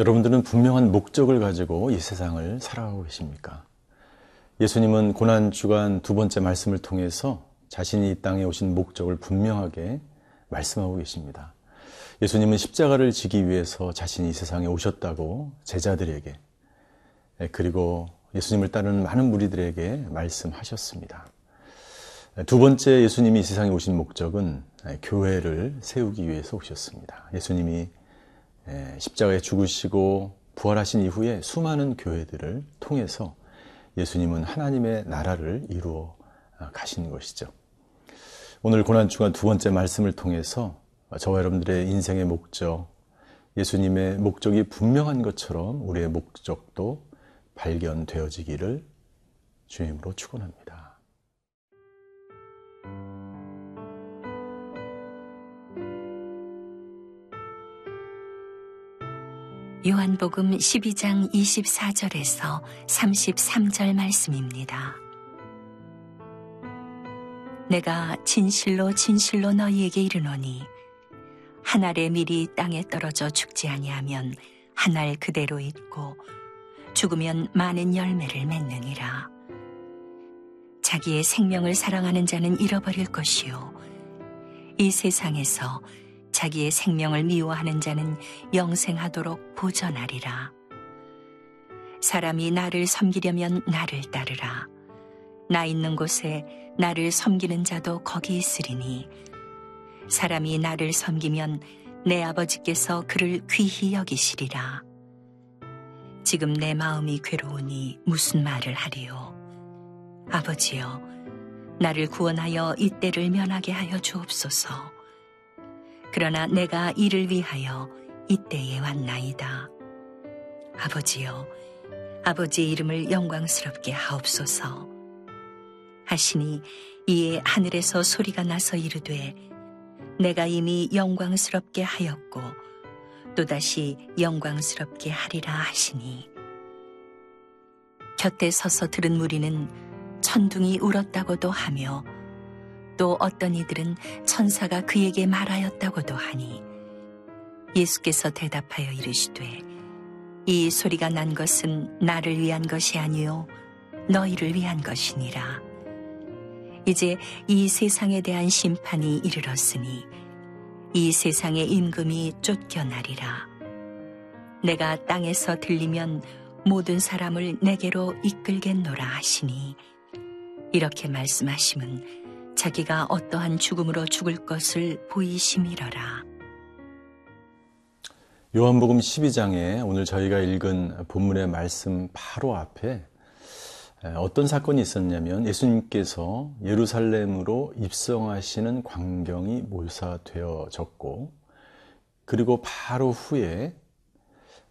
여러분들은 분명한 목적을 가지고 이 세상을 살아가고 계십니까? 예수님은 고난 주간 두 번째 말씀을 통해서 자신이 이 땅에 오신 목적을 분명하게 말씀하고 계십니다. 예수님은 십자가를 지기 위해서 자신이 이 세상에 오셨다고 제자들에게 그리고 예수님을 따르는 많은 무리들에게 말씀하셨습니다. 두 번째 예수님이 이 세상에 오신 목적은 교회를 세우기 위해서 오셨습니다. 예수님이 십자가에 죽으시고 부활하신 이후에 수많은 교회들을 통해서 예수님은 하나님의 나라를 이루어 가신 것이죠. 오늘 고난주간 두 번째 말씀을 통해서 저와 여러분들의 인생의 목적, 예수님의 목적이 분명한 것처럼 우리의 목적도 발견되어지기를 주님으로 축원합니다. 요한복음 12장 24절에서 33절 말씀입니다. 내가 진실로 진실로 너희에게 이르노니 한 알의 밀이 땅에 떨어져 죽지 아니하면 한 알 그대로 있고 죽으면 많은 열매를 맺느니라. 자기의 생명을 사랑하는 자는 잃어버릴 것이요. 이 세상에서 자기의 생명을 미워하는 자는 영생하도록 보전하리라. 사람이 나를 섬기려면 나를 따르라. 나 있는 곳에 나를 섬기는 자도 거기 있으리니 사람이 나를 섬기면 내 아버지께서 그를 귀히 여기시리라. 지금 내 마음이 괴로우니 무슨 말을 하리요? 아버지여, 나를 구원하여 이때를 면하게 하여 주옵소서. 그러나 내가 이를 위하여 이때에 왔나이다. 아버지여, 아버지의 이름을 영광스럽게 하옵소서. 하시니 이에 하늘에서 소리가 나서 이르되 내가 이미 영광스럽게 하였고 또다시 영광스럽게 하리라 하시니 곁에 서서 들은 무리는 천둥이 울었다고도 하며 또 어떤 이들은 천사가 그에게 말하였다고도 하니 예수께서 대답하여 이르시되 이 소리가 난 것은 나를 위한 것이 아니요 너희를 위한 것이니라 이제 이 세상에 대한 심판이 이르렀으니 이 세상의 임금이 쫓겨나리라. 내가 땅에서 들리면 모든 사람을 내게로 이끌겠노라 하시니 이렇게 말씀하심은 자기가 어떠한 죽음으로 죽을 것을 보이심이러라. 요한복음 12장에 오늘 저희가 읽은 본문의 말씀 바로 앞에 어떤 사건이 있었냐면 예수님께서 예루살렘으로 입성하시는 광경이 몰사되어졌고 그리고 바로 후에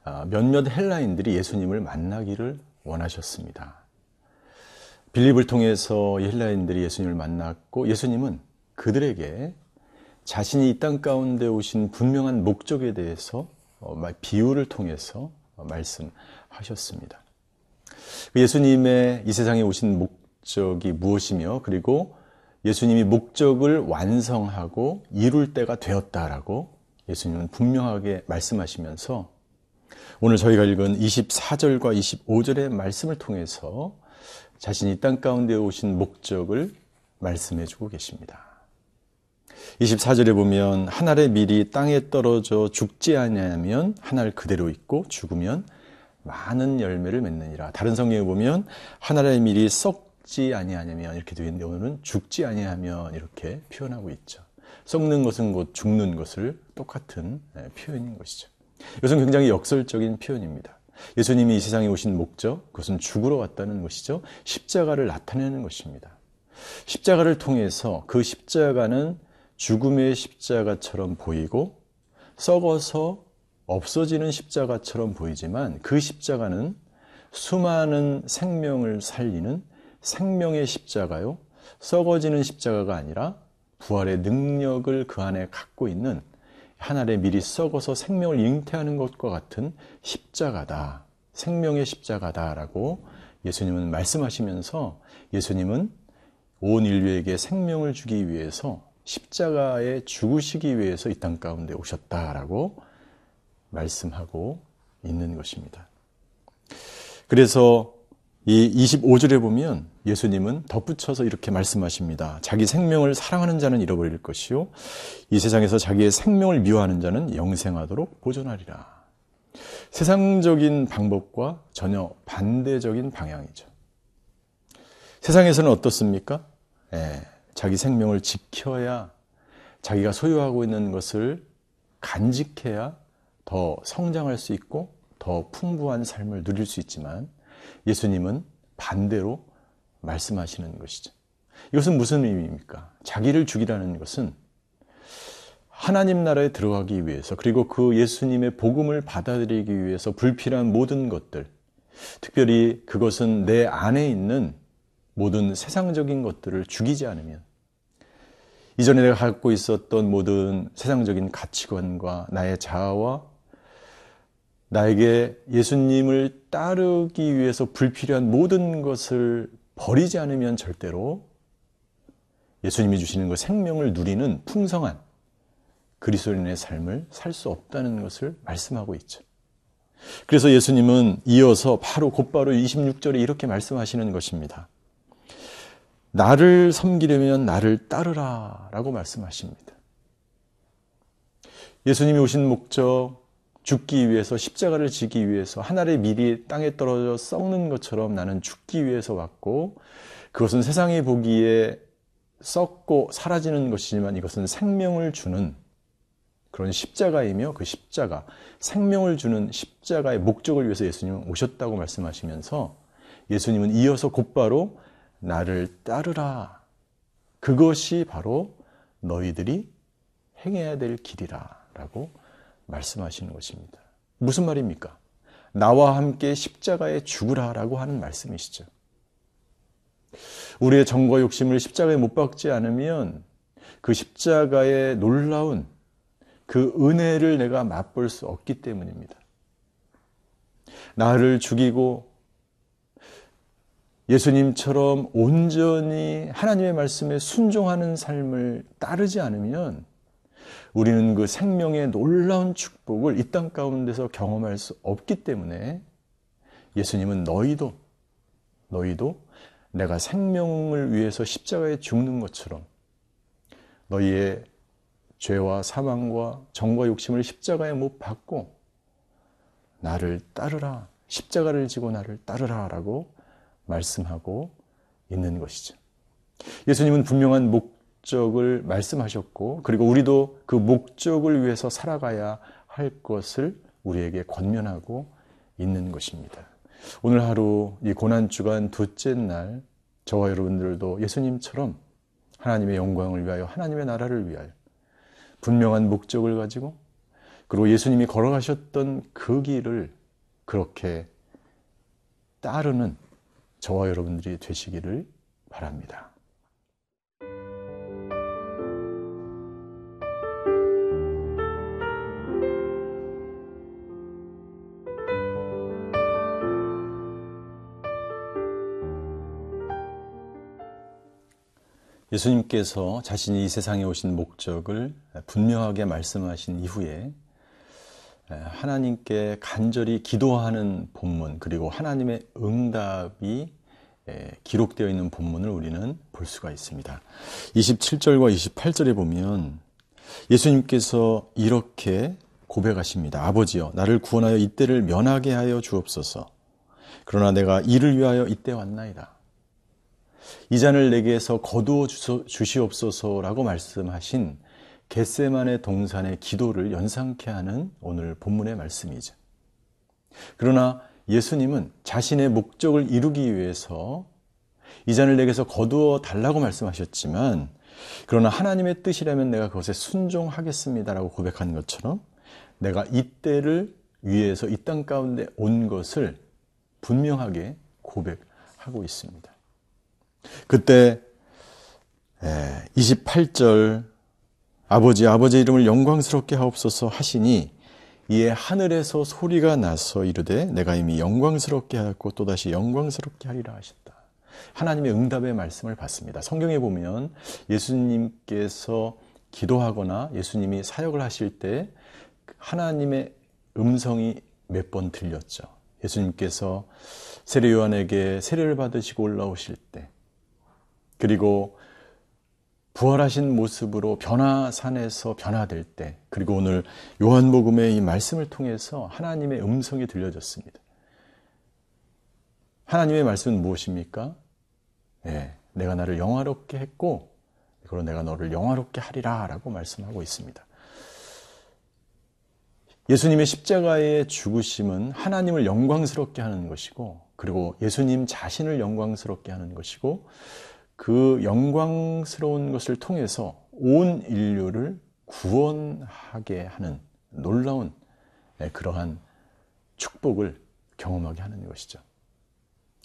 아, 몇몇 헬라인들이 예수님을 만나기를 원하셨습니다. 빌립을 통해서 헬라인들이 예수님을 만났고 예수님은 그들에게 자신이 이 땅 가운데 오신 분명한 목적에 대해서 어, 비유를 통해서 말씀하셨습니다. 예수님의 이 세상에 오신 목적이 무엇이며 그리고 예수님이 목적을 완성하고 이룰 때가 되었다라고 예수님은 분명하게 말씀하시면서 오늘 저희가 읽은 24절과 25절의 말씀을 통해서 자신이 땅 가운데 오신 목적을 말씀해 주고 계십니다. 24절에 보면 하늘의 밀이 땅에 떨어져 죽지 아니하면 하늘 그대로 있고 죽으면 많은 열매를 맺느니라. 다른 성경에 보면 하나의 밀이 썩지 아니하냐면 이렇게 되어 있는데 오늘은 죽지 아니하면 이렇게 표현하고 있죠. 썩는 것은 곧 죽는 것을 똑같은 예, 표현인 것이죠. 이것은 굉장히 역설적인 표현입니다. 예수님이 이 세상에 오신 목적, 그것은 죽으러 왔다는 것이죠. 십자가를 나타내는 것입니다. 십자가를 통해서 그 십자가는 죽음의 십자가처럼 보이고 썩어서 없어지는 십자가처럼 보이지만 그 십자가는 수많은 생명을 살리는 생명의 십자가요. 썩어지는 십자가가 아니라 부활의 능력을 그 안에 갖고 있는 하늘의 미리 썩어서 생명을 잉태하는 것과 같은 십자가다. 생명의 십자가다라고 예수님은 말씀하시면서 예수님은 온 인류에게 생명을 주기 위해서 십자가에 죽으시기 위해서 이 땅 가운데 오셨다라고 말씀하고 있는 것입니다. 그래서 이 25절에 보면 예수님은 덧붙여서 이렇게 말씀하십니다. 자기 생명을 사랑하는 자는 잃어버릴 것이요. 이 세상에서 자기의 생명을 미워하는 자는 영생하도록 보존하리라. 세상적인 방법과 전혀 반대적인 방향이죠. 세상에서는 어떻습니까? 예, 자기 생명을 지켜야 자기가 소유하고 있는 것을 간직해야 더 성장할 수 있고 더 풍부한 삶을 누릴 수 있지만 예수님은 반대로 말씀하시는 것이죠. 이것은 무슨 의미입니까? 자기를 죽이라는 것은 하나님 나라에 들어가기 위해서 그리고 그 예수님의 복음을 받아들이기 위해서 불필요한 모든 것들, 특별히 그것은 내 안에 있는 모든 세상적인 것들을 죽이지 않으면 이전에 내가 갖고 있었던 모든 세상적인 가치관과 나의 자아와 나에게 예수님을 따르기 위해서 불필요한 모든 것을 버리지 않으면 절대로 예수님이 주시는 그 생명을 누리는 풍성한 그리스도인의 삶을 살 수 없다는 것을 말씀하고 있죠. 그래서 예수님은 이어서 바로 곧바로 26절에 이렇게 말씀하시는 것입니다. 나를 섬기려면 나를 따르라 라고 말씀하십니다. 예수님이 오신 목적, 죽기 위해서 십자가를 지기 위해서 하늘의 밀이 땅에 떨어져 썩는 것처럼 나는 죽기 위해서 왔고 그것은 세상이 보기에 썩고 사라지는 것이지만 이것은 생명을 주는 그런 십자가이며 그 십자가 생명을 주는 십자가의 목적을 위해서 예수님은 오셨다고 말씀하시면서 예수님은 이어서 곧바로 나를 따르라. 그것이 바로 너희들이 행해야 될 길이라라고 말씀하시는 것입니다. 무슨 말입니까? 나와 함께 십자가에 죽으라라고 하는 말씀이시죠. 우리의 정과 욕심을 십자가에 못 박지 않으면 그 십자가의 놀라운 그 은혜를 내가 맛볼 수 없기 때문입니다. 나를 죽이고 예수님처럼 온전히 하나님의 말씀에 순종하는 삶을 따르지 않으면 우리는 그 생명의 놀라운 축복을 이 땅 가운데서 경험할 수 없기 때문에 예수님은 너희도, 너희도 내가 생명을 위해서 십자가에 죽는 것처럼 너희의 죄와 사망과 정과 욕심을 십자가에 못 박고 나를 따르라. 십자가를 지고 나를 따르라. 라고 말씀하고 있는 것이죠. 예수님은 분명한 목, 목적을 말씀하셨고 그리고 우리도 그 목적을 위해서 살아가야 할 것을 우리에게 권면하고 있는 것입니다. 오늘 하루 이 고난 주간 둘째 날 저와 여러분들도 예수님처럼 하나님의 영광을 위하여 하나님의 나라를 위하여 분명한 목적을 가지고 그리고 예수님이 걸어가셨던 그 길을 그렇게 따르는 저와 여러분들이 되시기를 바랍니다. 예수님께서 자신이 이 세상에 오신 목적을 분명하게 말씀하신 이후에 하나님께 간절히 기도하는 본문 그리고 하나님의 응답이 기록되어 있는 본문을 우리는 볼 수가 있습니다. 27절과 28절에 보면 예수님께서 이렇게 고백하십니다. 아버지여, 나를 구원하여 이때를 면하게 하여 주옵소서. 그러나 내가 이를 위하여 이때 왔나이다. 이 잔을 내게서 거두어 주시옵소서라고 말씀하신 겟세만의 동산의 기도를 연상케 하는 오늘 본문의 말씀이죠. 그러나 예수님은 자신의 목적을 이루기 위해서 이 잔을 내게서 거두어 달라고 말씀하셨지만 그러나 하나님의 뜻이라면 내가 그것에 순종하겠습니다라고 고백한 것처럼 내가 이 때를 위해서 이 땅 가운데 온 것을 분명하게 고백하고 있습니다. 그때 28절 아버지 아버지 이름을 영광스럽게 하옵소서 하시니 이에 하늘에서 소리가 나서 이르되 내가 이미 영광스럽게 하였고 또다시 영광스럽게 하리라 하셨다. 하나님의 응답의 말씀을 받습니다. 성경에 보면 예수님께서 기도하거나 예수님이 사역을 하실 때 하나님의 음성이 몇 번 들렸죠. 예수님께서 세례 요한에게 세례를 받으시고 올라오실 때, 그리고 부활하신 모습으로 변화산에서 변화될 때, 그리고 오늘 요한복음의 이 말씀을 통해서 하나님의 음성이 들려졌습니다. 하나님의 말씀은 무엇입니까? 예, 내가 나를 영화롭게 했고, 그리고 내가 너를 영화롭게 하리라 라고 말씀하고 있습니다. 예수님의 십자가의 죽으심은 하나님을 영광스럽게 하는 것이고, 그리고 예수님 자신을 영광스럽게 하는 것이고, 그 영광스러운 것을 통해서 온 인류를 구원하게 하는 놀라운 네, 그러한 축복을 경험하게 하는 것이죠.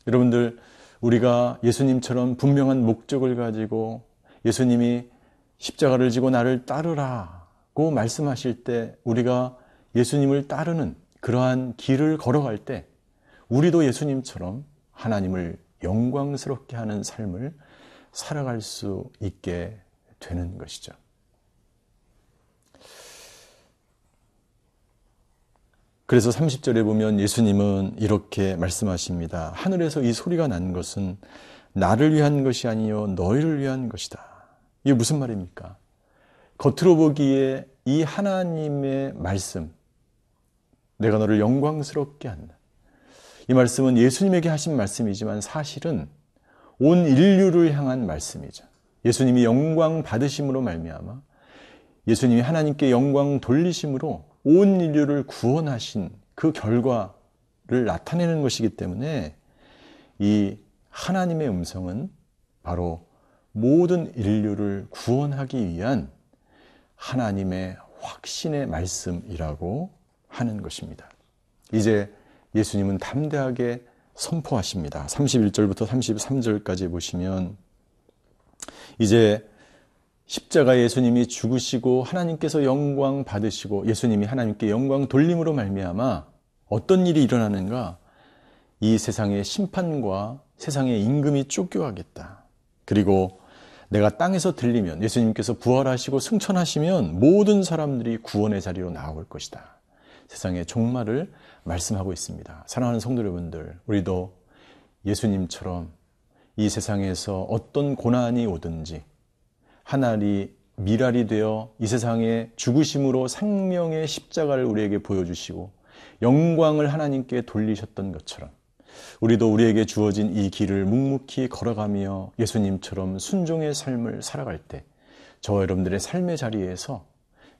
여러분들, 우리가 예수님처럼 분명한 목적을 가지고 예수님이 십자가를 지고 나를 따르라고 말씀하실 때 우리가 예수님을 따르는 그러한 길을 걸어갈 때 우리도 예수님처럼 하나님을 영광스럽게 하는 삶을 살아갈 수 있게 되는 것이죠. 그래서 30절에 보면 예수님은 이렇게 말씀하십니다. 하늘에서 이 소리가 난 것은 나를 위한 것이 아니요 너희를 위한 것이다. 이게 무슨 말입니까? 겉으로 보기에 이 하나님의 말씀, 내가 너를 영광스럽게 한다. 이 말씀은 예수님에게 하신 말씀이지만 사실은 온 인류를 향한 말씀이죠. 예수님이 영광 받으심으로 말미암아 예수님이 하나님께 영광 돌리심으로 온 인류를 구원하신 그 결과를 나타내는 것이기 때문에 이 하나님의 음성은 바로 모든 인류를 구원하기 위한 하나님의 확신의 말씀이라고 하는 것입니다. 이제 예수님은 담대하게 선포하십니다. 31절부터 33절까지 보시면 이제 십자가 예수님이 죽으시고 하나님께서 영광 받으시고 예수님이 하나님께 영광 돌림으로 말미암아 어떤 일이 일어나는가? 이 세상의 심판과 세상의 임금이 쫓겨가겠다. 그리고 내가 땅에서 들리면 예수님께서 부활하시고 승천하시면 모든 사람들이 구원의 자리로 나올 것이다. 세상의 종말을 말씀하고 있습니다. 사랑하는 성도 여러분들, 우리도 예수님처럼 이 세상에서 어떤 고난이 오든지 하나님 미랄이 되어 이 세상에 죽으심으로 생명의 십자가를 우리에게 보여주시고 영광을 하나님께 돌리셨던 것처럼 우리도 우리에게 주어진 이 길을 묵묵히 걸어가며 예수님처럼 순종의 삶을 살아갈 때 저와 여러분들의 삶의 자리에서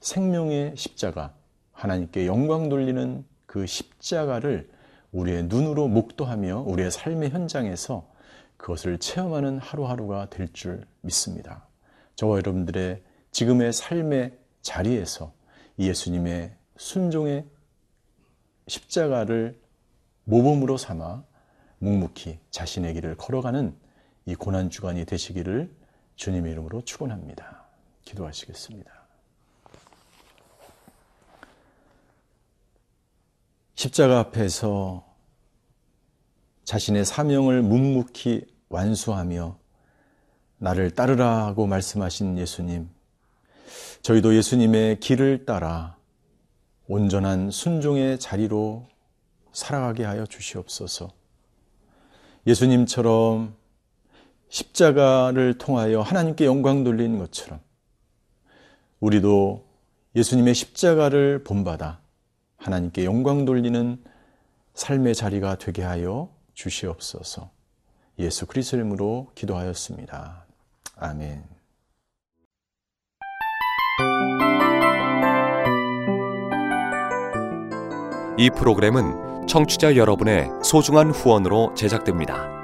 생명의 십자가 하나님께 영광 돌리는 그 십자가를 우리의 눈으로 목도하며 우리의 삶의 현장에서 그것을 체험하는 하루하루가 될 줄 믿습니다. 저와 여러분들의 지금의 삶의 자리에서 예수님의 순종의 십자가를 모범으로 삼아 묵묵히 자신의 길을 걸어가는 이 고난주간이 되시기를 주님의 이름으로 축원합니다. 기도하시겠습니다. 십자가 앞에서 자신의 사명을 묵묵히 완수하며 나를 따르라고 말씀하신 예수님. 저희도 예수님의 길을 따라 온전한 순종의 자리로 살아가게 하여 주시옵소서. 예수님처럼 십자가를 통하여 하나님께 영광 돌리는 것처럼 우리도 예수님의 십자가를 본받아 하나님께 영광 돌리는 삶의 자리가 되게 하여 주시옵소서. 예수 그리스도 이름으로 기도하였습니다. 아멘. 이 프로그램은 청취자 여러분의 소중한 후원으로 제작됩니다.